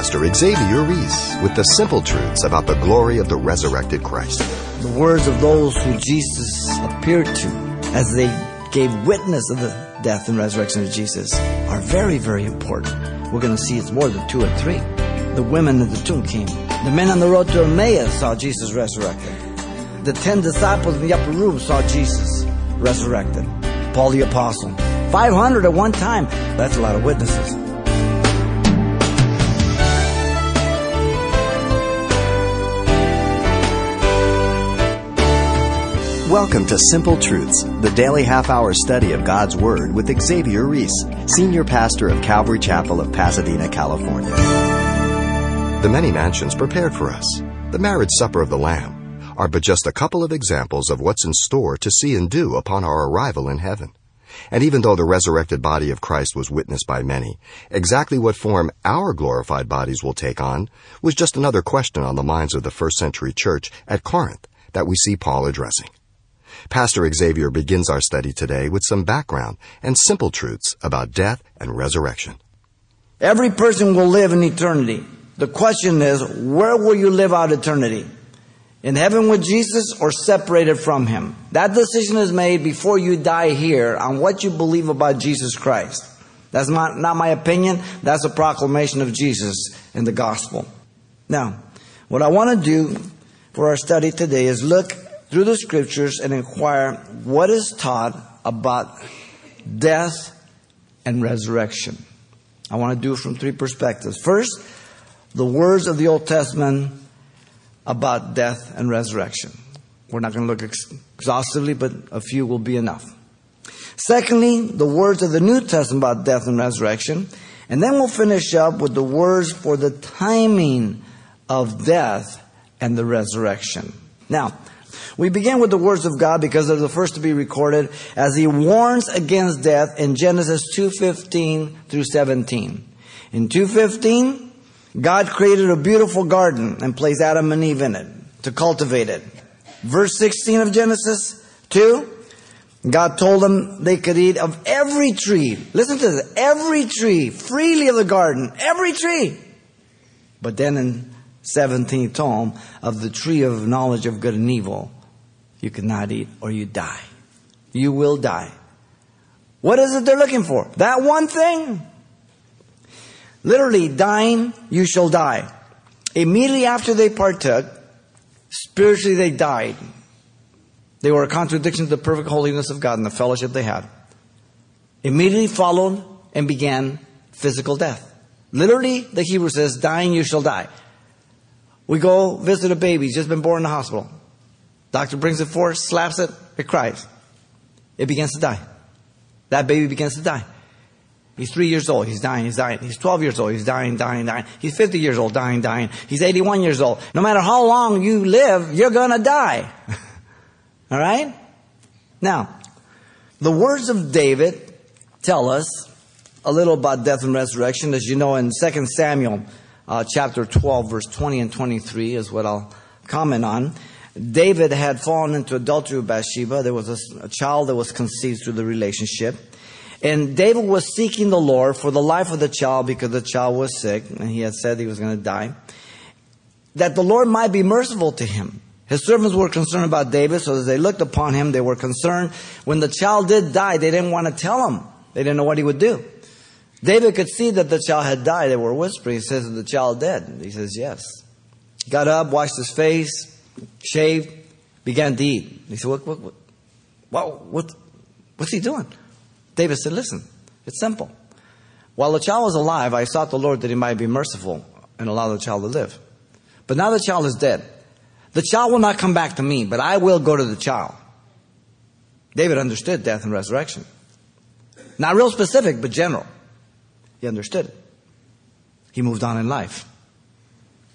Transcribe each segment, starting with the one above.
Pastor Xavier Reese with the simple truths about the glory of the resurrected Christ. The words of those who Jesus appeared to as they gave witness of the death and resurrection of Jesus are very, very important. We're going to see it's more than two or three. The women at the tomb came. The men on the road to Emmaus saw Jesus resurrected. The ten disciples in the upper room saw Jesus resurrected. Paul the Apostle. 500 at one time. That's a lot of witnesses. Welcome to Simple Truths, the daily half hour study of God's Word with Xavier Reese, Senior Pastor of Calvary Chapel of Pasadena, California. The many mansions prepared for us, the marriage supper of the Lamb, are but just a couple of examples of what's in store to see and do upon our arrival in heaven. And even though the resurrected body of Christ was witnessed by many, exactly what form our glorified bodies will take on was just another question on the minds of the first century church at Corinth that we see Paul addressing. Pastor Xavier begins our study today with some background and simple truths about death and resurrection. Every person will live in eternity. The question is, where will you live out eternity? In heaven with Jesus or separated from Him? That decision is made before you die here on what you believe about Jesus Christ. That's not, not my opinion. That's a proclamation of Jesus in the gospel. Now, what I want to do for our study today is look through the scriptures and inquire what is taught about death and resurrection. I want to do it from three perspectives. First, the words of the Old Testament about death and resurrection. We're not going to look ex- exhaustively, but a few will be enough. Secondly, the words of the New Testament about death and resurrection. And then we'll finish up with the words for the timing of death and the resurrection. Now, we begin with the words of God because they're the first to be recorded as he warns against death in Genesis 2:15 through 17. In 2:15, God created a beautiful garden and placed Adam and Eve in it to cultivate it. Verse 16 of Genesis 2, God told them they could eat of every tree. Listen to this. Every tree, freely of the garden. Every tree. But then in 17th told them of the tree of knowledge of good and evil you cannot eat or you die. You will die. What is it they're looking for? That one thing. Literally, dying, you shall die. Immediately after they partook, spiritually they died. They were a contradiction to the perfect holiness of God and the fellowship they had. Immediately followed and began physical death. Literally, the Hebrew says, dying you shall die. We go visit a baby, just been born in the hospital. Doctor brings it forth, slaps it, it cries. It begins to die. That baby begins to die. He's three years old. He's dying. He's dying. He's 12 years old. He's dying, dying, dying. He's 50 years old, dying, dying. He's 81 years old. No matter how long you live, you're to die. All right? Now, the words of David tell us a little about death and resurrection. As you know, in 2 Samuel uh, chapter 12, verse 20 and 23 is what I'll comment on. David had fallen into adultery with Bathsheba. There was a, a, child that was conceived through the relationship. And David was seeking the Lord for the life of the child because the child was sick and he had said he was going to die. That the Lord might be merciful to him. His servants were concerned about David, so as they looked upon him, they were concerned. When the child did die, they didn't want to tell him. They didn't know what he would do. David could see that the child had died. They were whispering. He says, Is the child dead? He says, Yes. Got up, washed his face, shaved, began to eat. He said, what, what, what, what, what, what's he doing? David said, listen, it's simple. While the child was alive, I sought the Lord that he might be merciful and allow the child to live. But now the child is dead. The child will not come back to me, but I will go to the child. David understood death and resurrection. Not real specific, but general. He understood it. He moved on in life.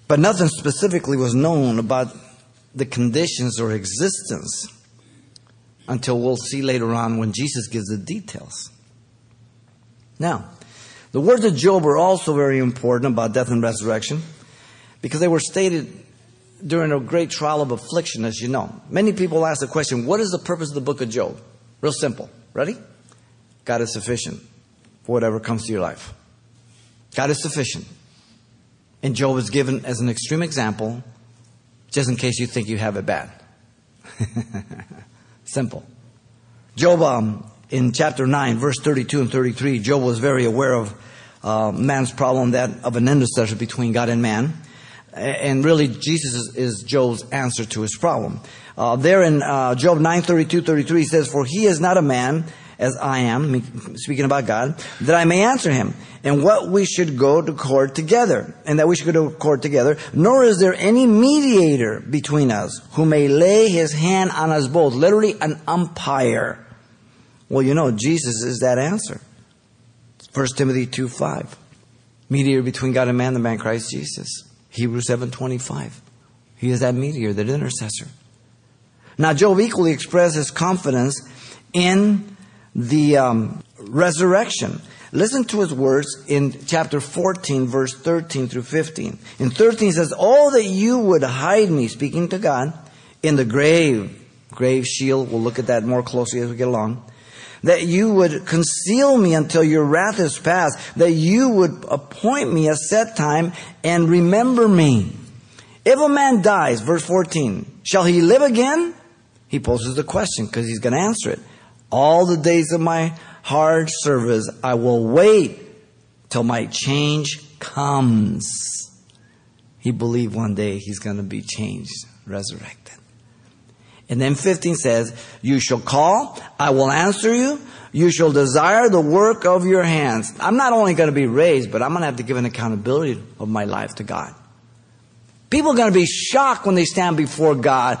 But nothing specifically was known about the conditions or existence until we'll see later on when Jesus gives the details. Now, the words of Job are also very important about death and resurrection because they were stated during a great trial of affliction, as you know. Many people ask the question, what is the purpose of the book of Job? Real simple. Ready? God is sufficient for whatever comes to your life. God is sufficient. And Job is given as an extreme example, just in case you think you have it bad. Simple. Job, um, in chapter 9, verse 32 and 33, Job was very aware of uh, man's problem, that of an intercessor between God and man. And really, Jesus is, Job's answer to his problem. Uh, there in uh, Job 9, 32, 33, he says, For he is not a man as I am, speaking about God, that I may answer him, and what we should go to court together, and that we should go to court together, nor is there any mediator between us who may lay his hand on us both, literally an umpire. Well, you know, Jesus is that answer. 1 Timothy 2 5. Mediator between God and man, the man Christ Jesus. Hebrews 7 25. He is that mediator, that intercessor. Now, Job equally expressed his confidence in the um, resurrection. Listen to his words in chapter 14, verse 13 through 15. In 13, he says, Oh, that you would hide me, speaking to God, in the grave. Grave Sheol, we'll look at that more closely as we get along that you would conceal me until your wrath is past, that you would appoint me a set time and remember me. If a man dies, verse 14, shall he live again? He poses the question because he's going to answer it. All the days of my hard service, I will wait till my change comes. He believed one day he's going to be changed, resurrected. And then 15 says, You shall call, I will answer you. You shall desire the work of your hands. I'm not only going to be raised, but I'm going to have to give an accountability of my life to God. People are going to be shocked when they stand before God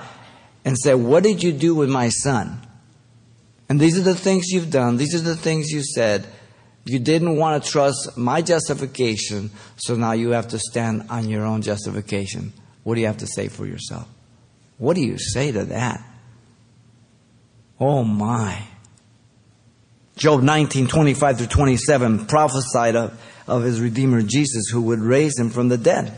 and say, What did you do with my son? And these are the things you've done. These are the things you said. You didn't want to trust my justification, so now you have to stand on your own justification. What do you have to say for yourself? What do you say to that? Oh my. Job 19, 25 through 27 prophesied of, of his Redeemer Jesus who would raise him from the dead.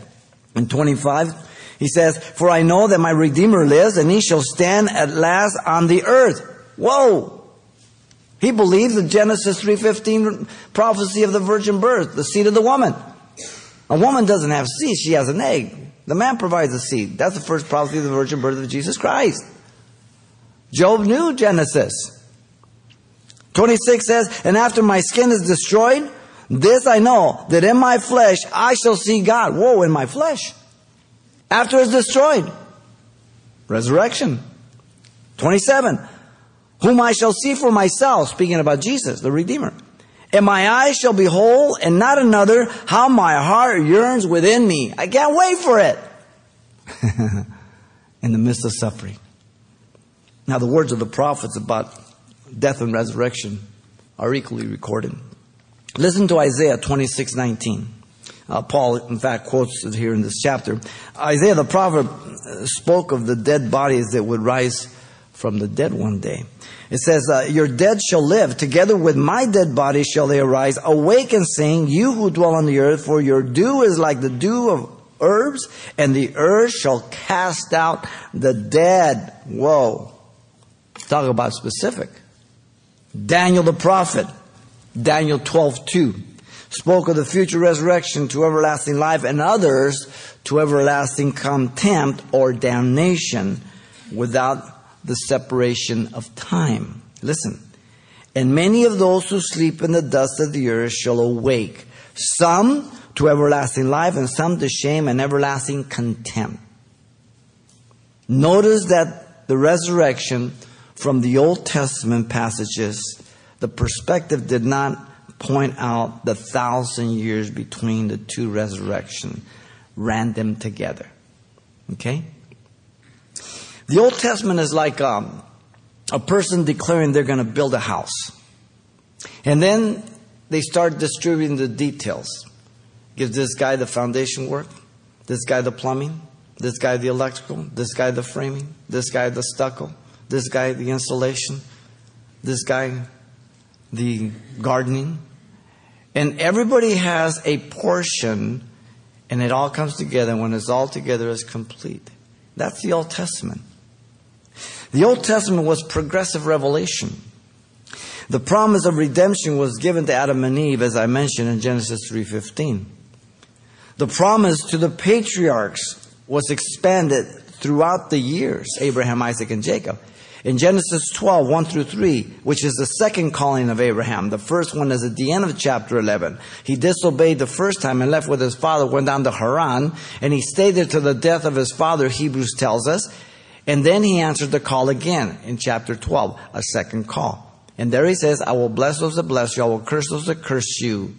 In 25, he says, For I know that my Redeemer lives and he shall stand at last on the earth. Whoa! He believed the Genesis 3.15 prophecy of the virgin birth, the seed of the woman. A woman doesn't have seed, she has an egg. The man provides the seed. That's the first prophecy of the virgin birth of Jesus Christ. Job knew Genesis. 26 says, And after my skin is destroyed, this I know, that in my flesh I shall see God. Whoa, in my flesh. After it's destroyed. Resurrection. 27. Whom I shall see for myself, speaking about Jesus, the Redeemer. And my eyes shall behold and not another how my heart yearns within me. I can't wait for it. In the midst of suffering. Now, the words of the prophets about death and resurrection are equally recorded. Listen to Isaiah 26 19. Uh, Paul, in fact, quotes it here in this chapter. Isaiah the prophet spoke of the dead bodies that would rise from the dead one day. It says, uh, Your dead shall live. Together with my dead body shall they arise. Awake and sing, you who dwell on the earth, for your dew is like the dew of herbs, and the earth shall cast out the dead. Whoa. Talk about specific. Daniel the prophet, Daniel 12 2, spoke of the future resurrection to everlasting life, and others to everlasting contempt or damnation without the separation of time. Listen. And many of those who sleep in the dust of the earth shall awake, some to everlasting life, and some to shame and everlasting contempt. Notice that the resurrection from the Old Testament passages, the perspective did not point out the thousand years between the two resurrections, ran them together. Okay? The Old Testament is like um, a person declaring they're going to build a house. And then they start distributing the details. Give this guy the foundation work, this guy the plumbing, this guy the electrical, this guy the framing, this guy the stucco, this guy the installation, this guy the gardening. And everybody has a portion, and it all comes together. When it's all together, it's complete. That's the Old Testament. The Old Testament was progressive revelation. The promise of redemption was given to Adam and Eve as I mentioned in Genesis 3:15. The promise to the patriarchs was expanded throughout the years Abraham, Isaac, and Jacob. In Genesis 12, 1 through 3, which is the second calling of Abraham, the first one is at the end of chapter 11. He disobeyed the first time and left with his father, went down to Haran, and he stayed there till the death of his father, Hebrews tells us. And then he answered the call again in chapter 12, a second call. And there he says, I will bless those that bless you, I will curse those that curse you.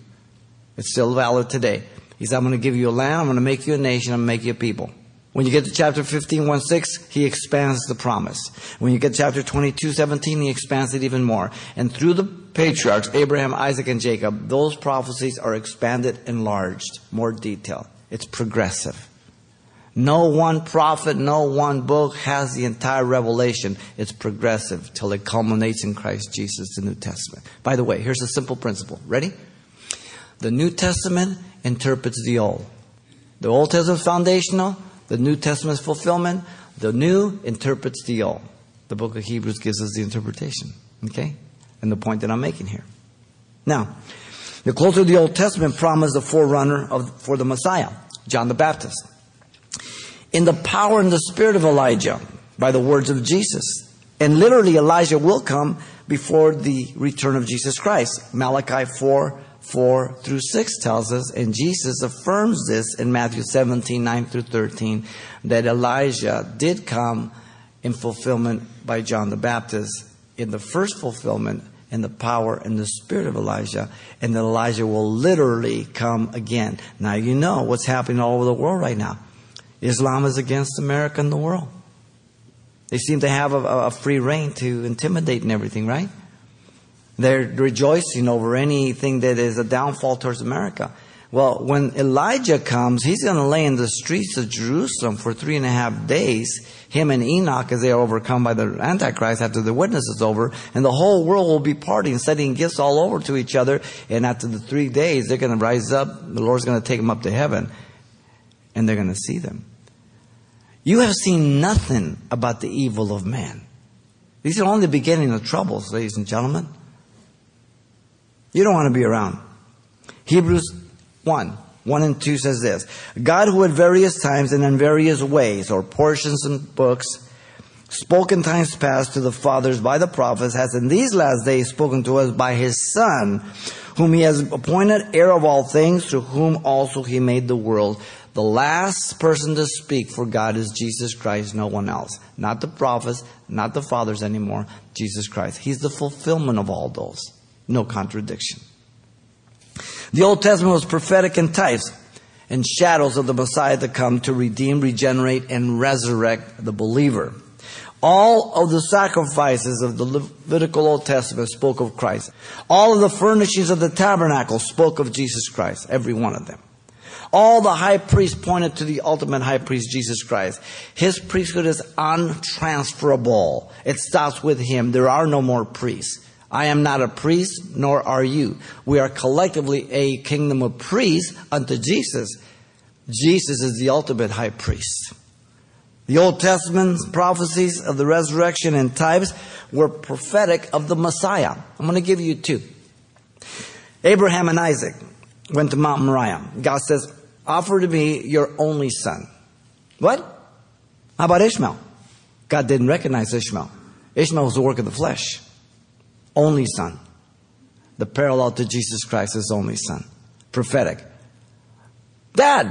It's still valid today. He said, I'm going to give you a land, I'm going to make you a nation, I'm going to make you a people. When you get to chapter 15, 1 6, he expands the promise. When you get to chapter 22, 17, he expands it even more. And through the patriarchs, Abraham, Isaac, and Jacob, those prophecies are expanded, enlarged, more detailed. It's progressive. No one prophet, no one book has the entire revelation. It's progressive till it culminates in Christ Jesus, the New Testament. By the way, here's a simple principle. Ready? The New Testament interprets the Old. The Old Testament is foundational, the New Testament's fulfillment. The New interprets the Old. The book of Hebrews gives us the interpretation. Okay? And the point that I'm making here. Now, the closer the Old Testament promised the forerunner of, for the Messiah, John the Baptist. In the power and the spirit of Elijah, by the words of Jesus. And literally, Elijah will come before the return of Jesus Christ. Malachi 4 4 through 6 tells us, and Jesus affirms this in Matthew 17 9 through 13, that Elijah did come in fulfillment by John the Baptist in the first fulfillment in the power and the spirit of Elijah, and that Elijah will literally come again. Now you know what's happening all over the world right now. Islam is against America and the world. They seem to have a, a free rein to intimidate and everything, right? They're rejoicing over anything that is a downfall towards America. Well, when Elijah comes, he's going to lay in the streets of Jerusalem for three and a half days. Him and Enoch, as they are overcome by the Antichrist after the witness is over, and the whole world will be partying, sending gifts all over to each other. And after the three days, they're going to rise up. The Lord's going to take them up to heaven, and they're going to see them. You have seen nothing about the evil of man. These are only the beginning of troubles, ladies and gentlemen. You don't want to be around. Hebrews 1, 1 and 2 says this God, who at various times and in various ways, or portions and books, spoke in times past to the fathers by the prophets, has in these last days spoken to us by his Son, whom he has appointed heir of all things, through whom also he made the world. The last person to speak for God is Jesus Christ, no one else. Not the prophets, not the fathers anymore, Jesus Christ. He's the fulfillment of all those. No contradiction. The Old Testament was prophetic in types and shadows of the Messiah to come to redeem, regenerate, and resurrect the believer. All of the sacrifices of the Levitical Old Testament spoke of Christ. All of the furnishings of the tabernacle spoke of Jesus Christ, every one of them. All the high priests pointed to the ultimate high priest, Jesus Christ. His priesthood is untransferable. It stops with him. There are no more priests. I am not a priest, nor are you. We are collectively a kingdom of priests unto Jesus. Jesus is the ultimate high priest. The Old Testament prophecies of the resurrection and types were prophetic of the Messiah. I'm going to give you two. Abraham and Isaac went to Mount Moriah. God says, Offer to me your only son. What? How about Ishmael? God didn't recognize Ishmael. Ishmael was the work of the flesh only son. The parallel to Jesus Christ, his only son. Prophetic. Dad,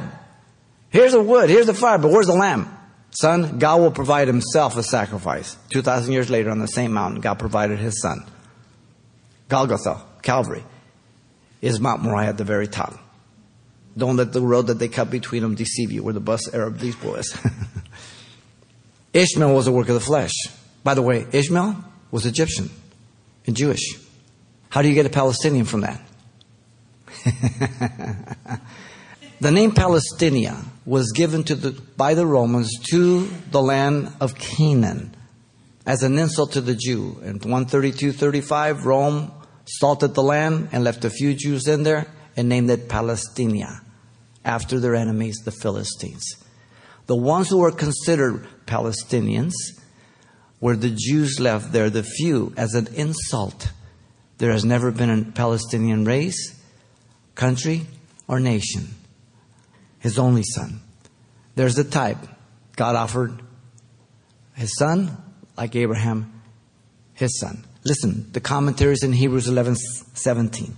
here's the wood, here's the fire, but where's the lamb? Son, God will provide himself a sacrifice. 2,000 years later on the same mountain, God provided his son. Golgotha, Calvary, is Mount Moriah at the very top. Don't let the road that they cut between them deceive you. We're the bus Arab these boys. Ishmael was a work of the flesh. By the way, Ishmael was Egyptian and Jewish. How do you get a Palestinian from that? the name Palestinia was given to the, by the Romans to the land of Canaan as an insult to the Jew. In 132-35, Rome salted the land and left a few Jews in there and named it Palestinia after their enemies, the Philistines. The ones who were considered Palestinians were the Jews left there, the few, as an insult. There has never been a Palestinian race, country, or nation. his only son. There's a type. God offered his son, like Abraham, his son. Listen, the commentaries in Hebrews 11 17.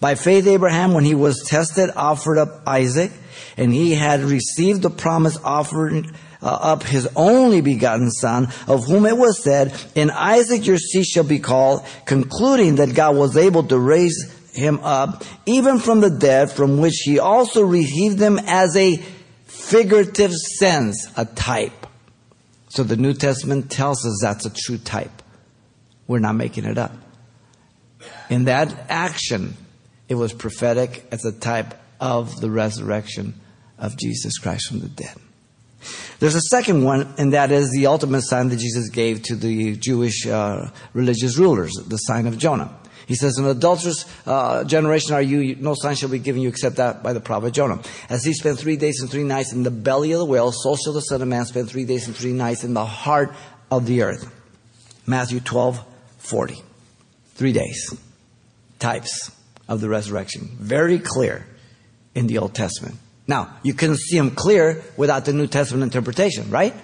By faith, Abraham, when he was tested, offered up Isaac, and he had received the promise offered uh, up his only begotten son, of whom it was said, In Isaac your seed shall be called, concluding that God was able to raise him up, even from the dead, from which he also received them as a figurative sense, a type. So the New Testament tells us that's a true type. We're not making it up. In that action, it was prophetic as a type of the resurrection of Jesus Christ from the dead. There's a second one, and that is the ultimate sign that Jesus gave to the Jewish uh, religious rulers, the sign of Jonah. He says, An adulterous uh, generation are you, no sign shall be given you except that by the prophet Jonah. As he spent three days and three nights in the belly of the whale, so shall the Son of Man spend three days and three nights in the heart of the earth. Matthew 12, 40. Three days. Types of the resurrection. Very clear in the Old Testament. Now, you can see them clear without the New Testament interpretation, right?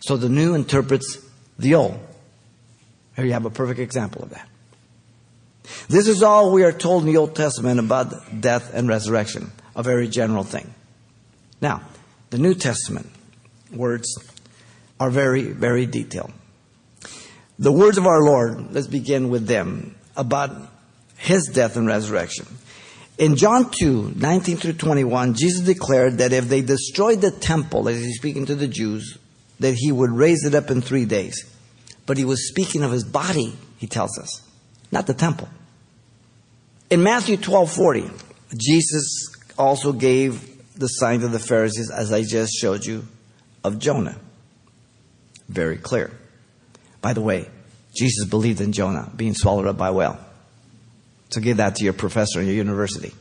So the new interprets the old. Here you have a perfect example of that. This is all we are told in the Old Testament about death and resurrection, a very general thing. Now, the New Testament words are very, very detailed. The words of our Lord, let's begin with them, about his death and resurrection. In John 2, 19 through 21, Jesus declared that if they destroyed the temple, as he's speaking to the Jews, that he would raise it up in three days. But he was speaking of his body, he tells us, not the temple. In Matthew 12, 40, Jesus also gave the sign to the Pharisees, as I just showed you, of Jonah. Very clear. By the way, Jesus believed in Jonah being swallowed up by a whale. So give that to your professor in your university.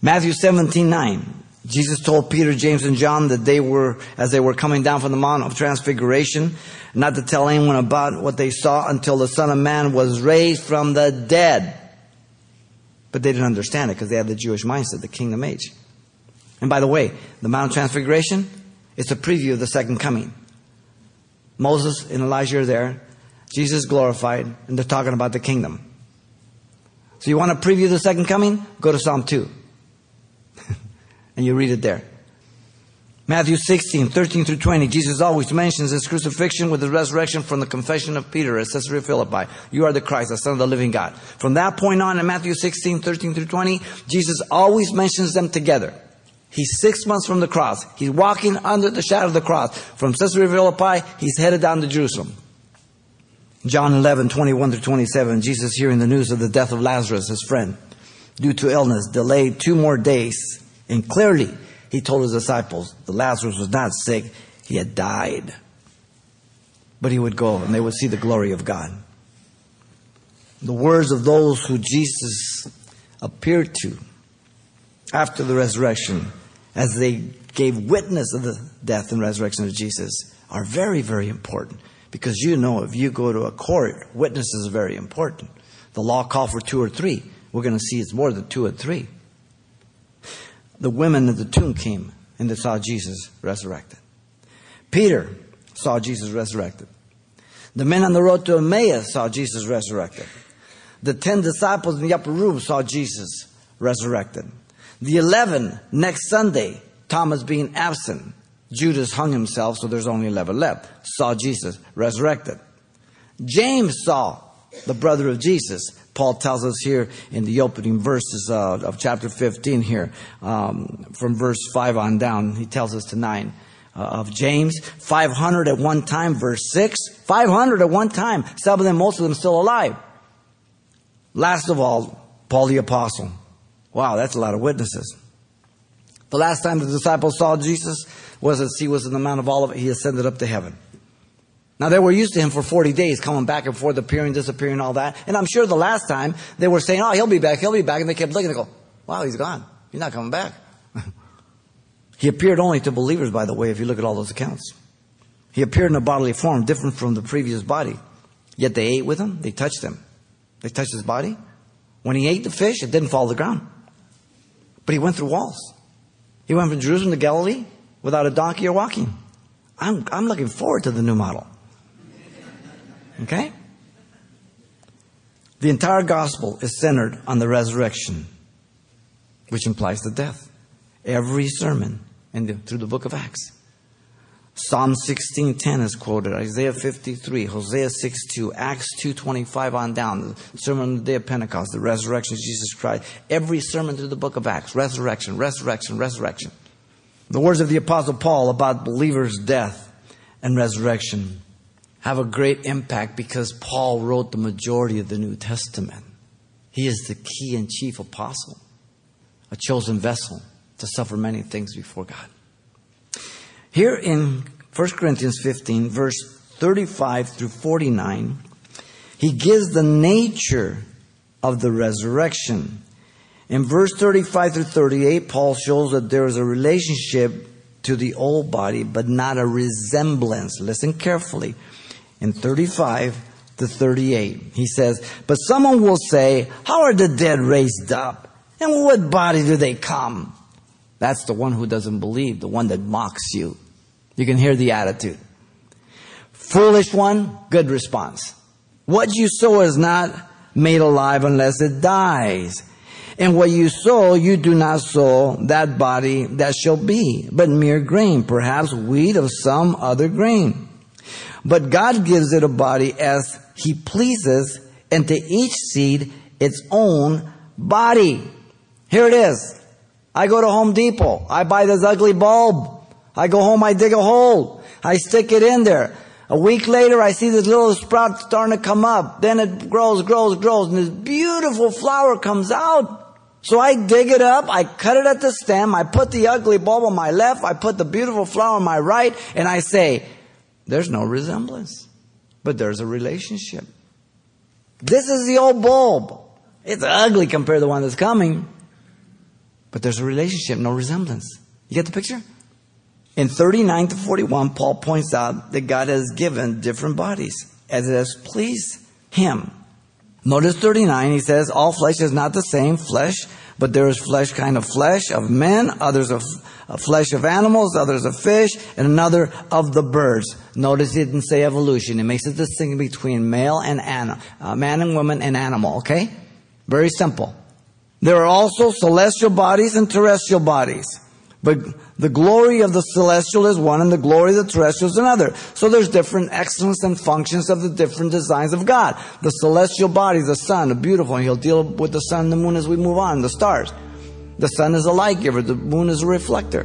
Matthew 17, 9. Jesus told Peter, James, and John that they were, as they were coming down from the Mount of Transfiguration, not to tell anyone about what they saw until the Son of Man was raised from the dead. But they didn't understand it because they had the Jewish mindset, the kingdom age. And by the way, the Mount of Transfiguration, it's a preview of the second coming. Moses and Elijah are there, Jesus glorified, and they're talking about the kingdom. So you want to preview the second coming? Go to Psalm 2. and you read it there. Matthew 16, 13 through 20, Jesus always mentions his crucifixion with the resurrection from the confession of Peter at Caesarea Philippi. You are the Christ, the Son of the living God. From that point on in Matthew 16, 13 through 20, Jesus always mentions them together. He's six months from the cross. He's walking under the shadow of the cross. From Caesarea Philippi, he's headed down to Jerusalem. John 11, 21 through 27, Jesus hearing the news of the death of Lazarus, his friend, due to illness, delayed two more days. And clearly, he told his disciples that Lazarus was not sick, he had died. But he would go and they would see the glory of God. The words of those who Jesus appeared to after the resurrection, as they gave witness of the death and resurrection of Jesus, are very, very important. Because you know, if you go to a court, witnesses are very important. The law called for two or three. We're going to see it's more than two or three. The women at the tomb came and they saw Jesus resurrected. Peter saw Jesus resurrected. The men on the road to Emmaus saw Jesus resurrected. The ten disciples in the upper room saw Jesus resurrected. The eleven next Sunday, Thomas being absent, Judas hung himself, so there's only 11 left. Saw Jesus resurrected. James saw the brother of Jesus. Paul tells us here in the opening verses uh, of chapter 15 here, um, from verse 5 on down, he tells us to 9 uh, of James. 500 at one time, verse 6. 500 at one time. Some of them, most of them still alive. Last of all, Paul the Apostle. Wow, that's a lot of witnesses. The last time the disciples saw Jesus was as he was in the Mount of Olivet, he ascended up to heaven. Now they were used to him for 40 days, coming back and forth, appearing, disappearing, all that. And I'm sure the last time they were saying, oh, he'll be back, he'll be back. And they kept looking and go, wow, he's gone. He's not coming back. he appeared only to believers, by the way, if you look at all those accounts. He appeared in a bodily form different from the previous body. Yet they ate with him, they touched him. They touched his body. When he ate the fish, it didn't fall to the ground. But he went through walls. He went from Jerusalem to Galilee without a donkey or walking. I'm, I'm looking forward to the new model. Okay? The entire gospel is centered on the resurrection, which implies the death. Every sermon the, through the book of Acts. Psalm 16:10 is quoted, Isaiah 53, Hosea 6:2, Acts 2:25 on down, the sermon on the day of Pentecost, the resurrection of Jesus Christ. Every sermon through the book of Acts, resurrection, resurrection, resurrection. The words of the apostle Paul about believers' death and resurrection have a great impact because Paul wrote the majority of the New Testament. He is the key and chief apostle, a chosen vessel to suffer many things before God. Here in 1 Corinthians 15, verse 35 through 49, he gives the nature of the resurrection. In verse 35 through 38, Paul shows that there is a relationship to the old body, but not a resemblance. Listen carefully. In 35 to 38, he says, But someone will say, How are the dead raised up? And what body do they come? That's the one who doesn't believe, the one that mocks you. You can hear the attitude. Foolish one, good response. What you sow is not made alive unless it dies. And what you sow, you do not sow that body that shall be, but mere grain, perhaps wheat of some other grain. But God gives it a body as He pleases, and to each seed its own body. Here it is. I go to Home Depot. I buy this ugly bulb. I go home, I dig a hole. I stick it in there. A week later, I see this little sprout starting to come up. Then it grows, grows, grows, and this beautiful flower comes out. So I dig it up, I cut it at the stem, I put the ugly bulb on my left, I put the beautiful flower on my right, and I say, there's no resemblance, but there's a relationship. This is the old bulb. It's ugly compared to the one that's coming. But there's a relationship, no resemblance. You get the picture? In 39 to 41, Paul points out that God has given different bodies as it has pleased him. Notice 39, he says, all flesh is not the same flesh, but there is flesh kind of flesh of men, others of, of flesh of animals, others of fish, and another of the birds. Notice he didn't say evolution. It makes a distinction between male and animal, uh, man and woman and animal, okay? Very simple. There are also celestial bodies and terrestrial bodies. But the glory of the celestial is one and the glory of the terrestrial is another. So there's different excellence and functions of the different designs of God. The celestial bodies, the sun, beautiful, and he'll deal with the sun and the moon as we move on, the stars. The sun is a light giver, the moon is a reflector.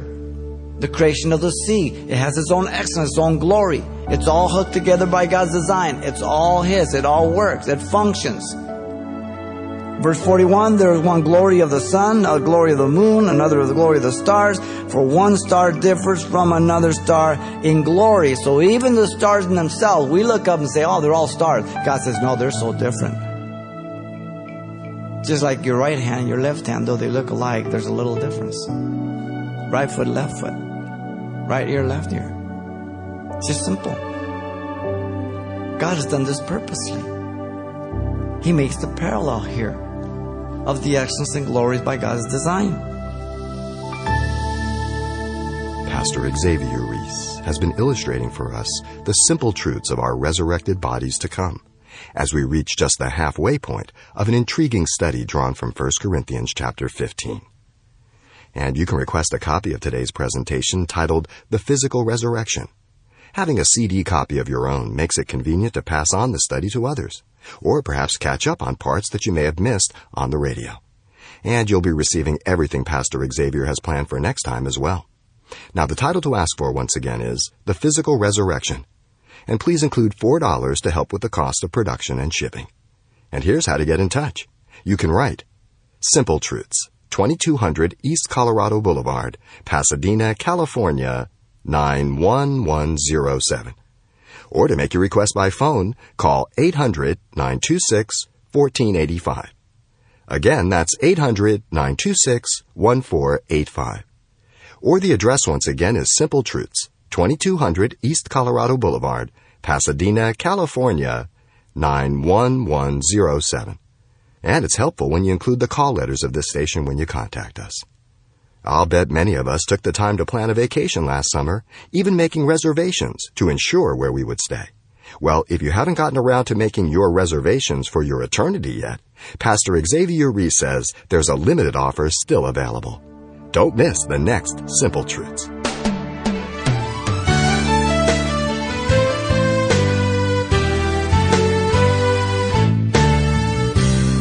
The creation of the sea, it has its own excellence, its own glory. It's all hooked together by God's design. It's all His. It all works. It functions. Verse 41, there is one glory of the sun, a glory of the moon, another of the glory of the stars, for one star differs from another star in glory. So even the stars in themselves, we look up and say, oh, they're all stars. God says, no, they're so different. Just like your right hand and your left hand, though they look alike, there's a little difference. Right foot, left foot. Right ear, left ear. It's just simple. God has done this purposely. He makes the parallel here of the excellence and glories by God's design. Pastor Xavier Reese has been illustrating for us the simple truths of our resurrected bodies to come as we reach just the halfway point of an intriguing study drawn from 1 Corinthians chapter 15. And you can request a copy of today's presentation titled The Physical Resurrection. Having a CD copy of your own makes it convenient to pass on the study to others or perhaps catch up on parts that you may have missed on the radio. And you'll be receiving everything Pastor Xavier has planned for next time as well. Now, the title to ask for once again is The Physical Resurrection. And please include $4 to help with the cost of production and shipping. And here's how to get in touch. You can write Simple Truths, 2200 East Colorado Boulevard, Pasadena, California, 91107. Or to make your request by phone, call 800 926 1485. Again, that's 800 926 1485. Or the address once again is Simple Truths, 2200 East Colorado Boulevard, Pasadena, California, 91107. And it's helpful when you include the call letters of this station when you contact us. I'll bet many of us took the time to plan a vacation last summer, even making reservations to ensure where we would stay. Well, if you haven't gotten around to making your reservations for your eternity yet, Pastor Xavier Reese says there's a limited offer still available. Don't miss the next Simple Truths.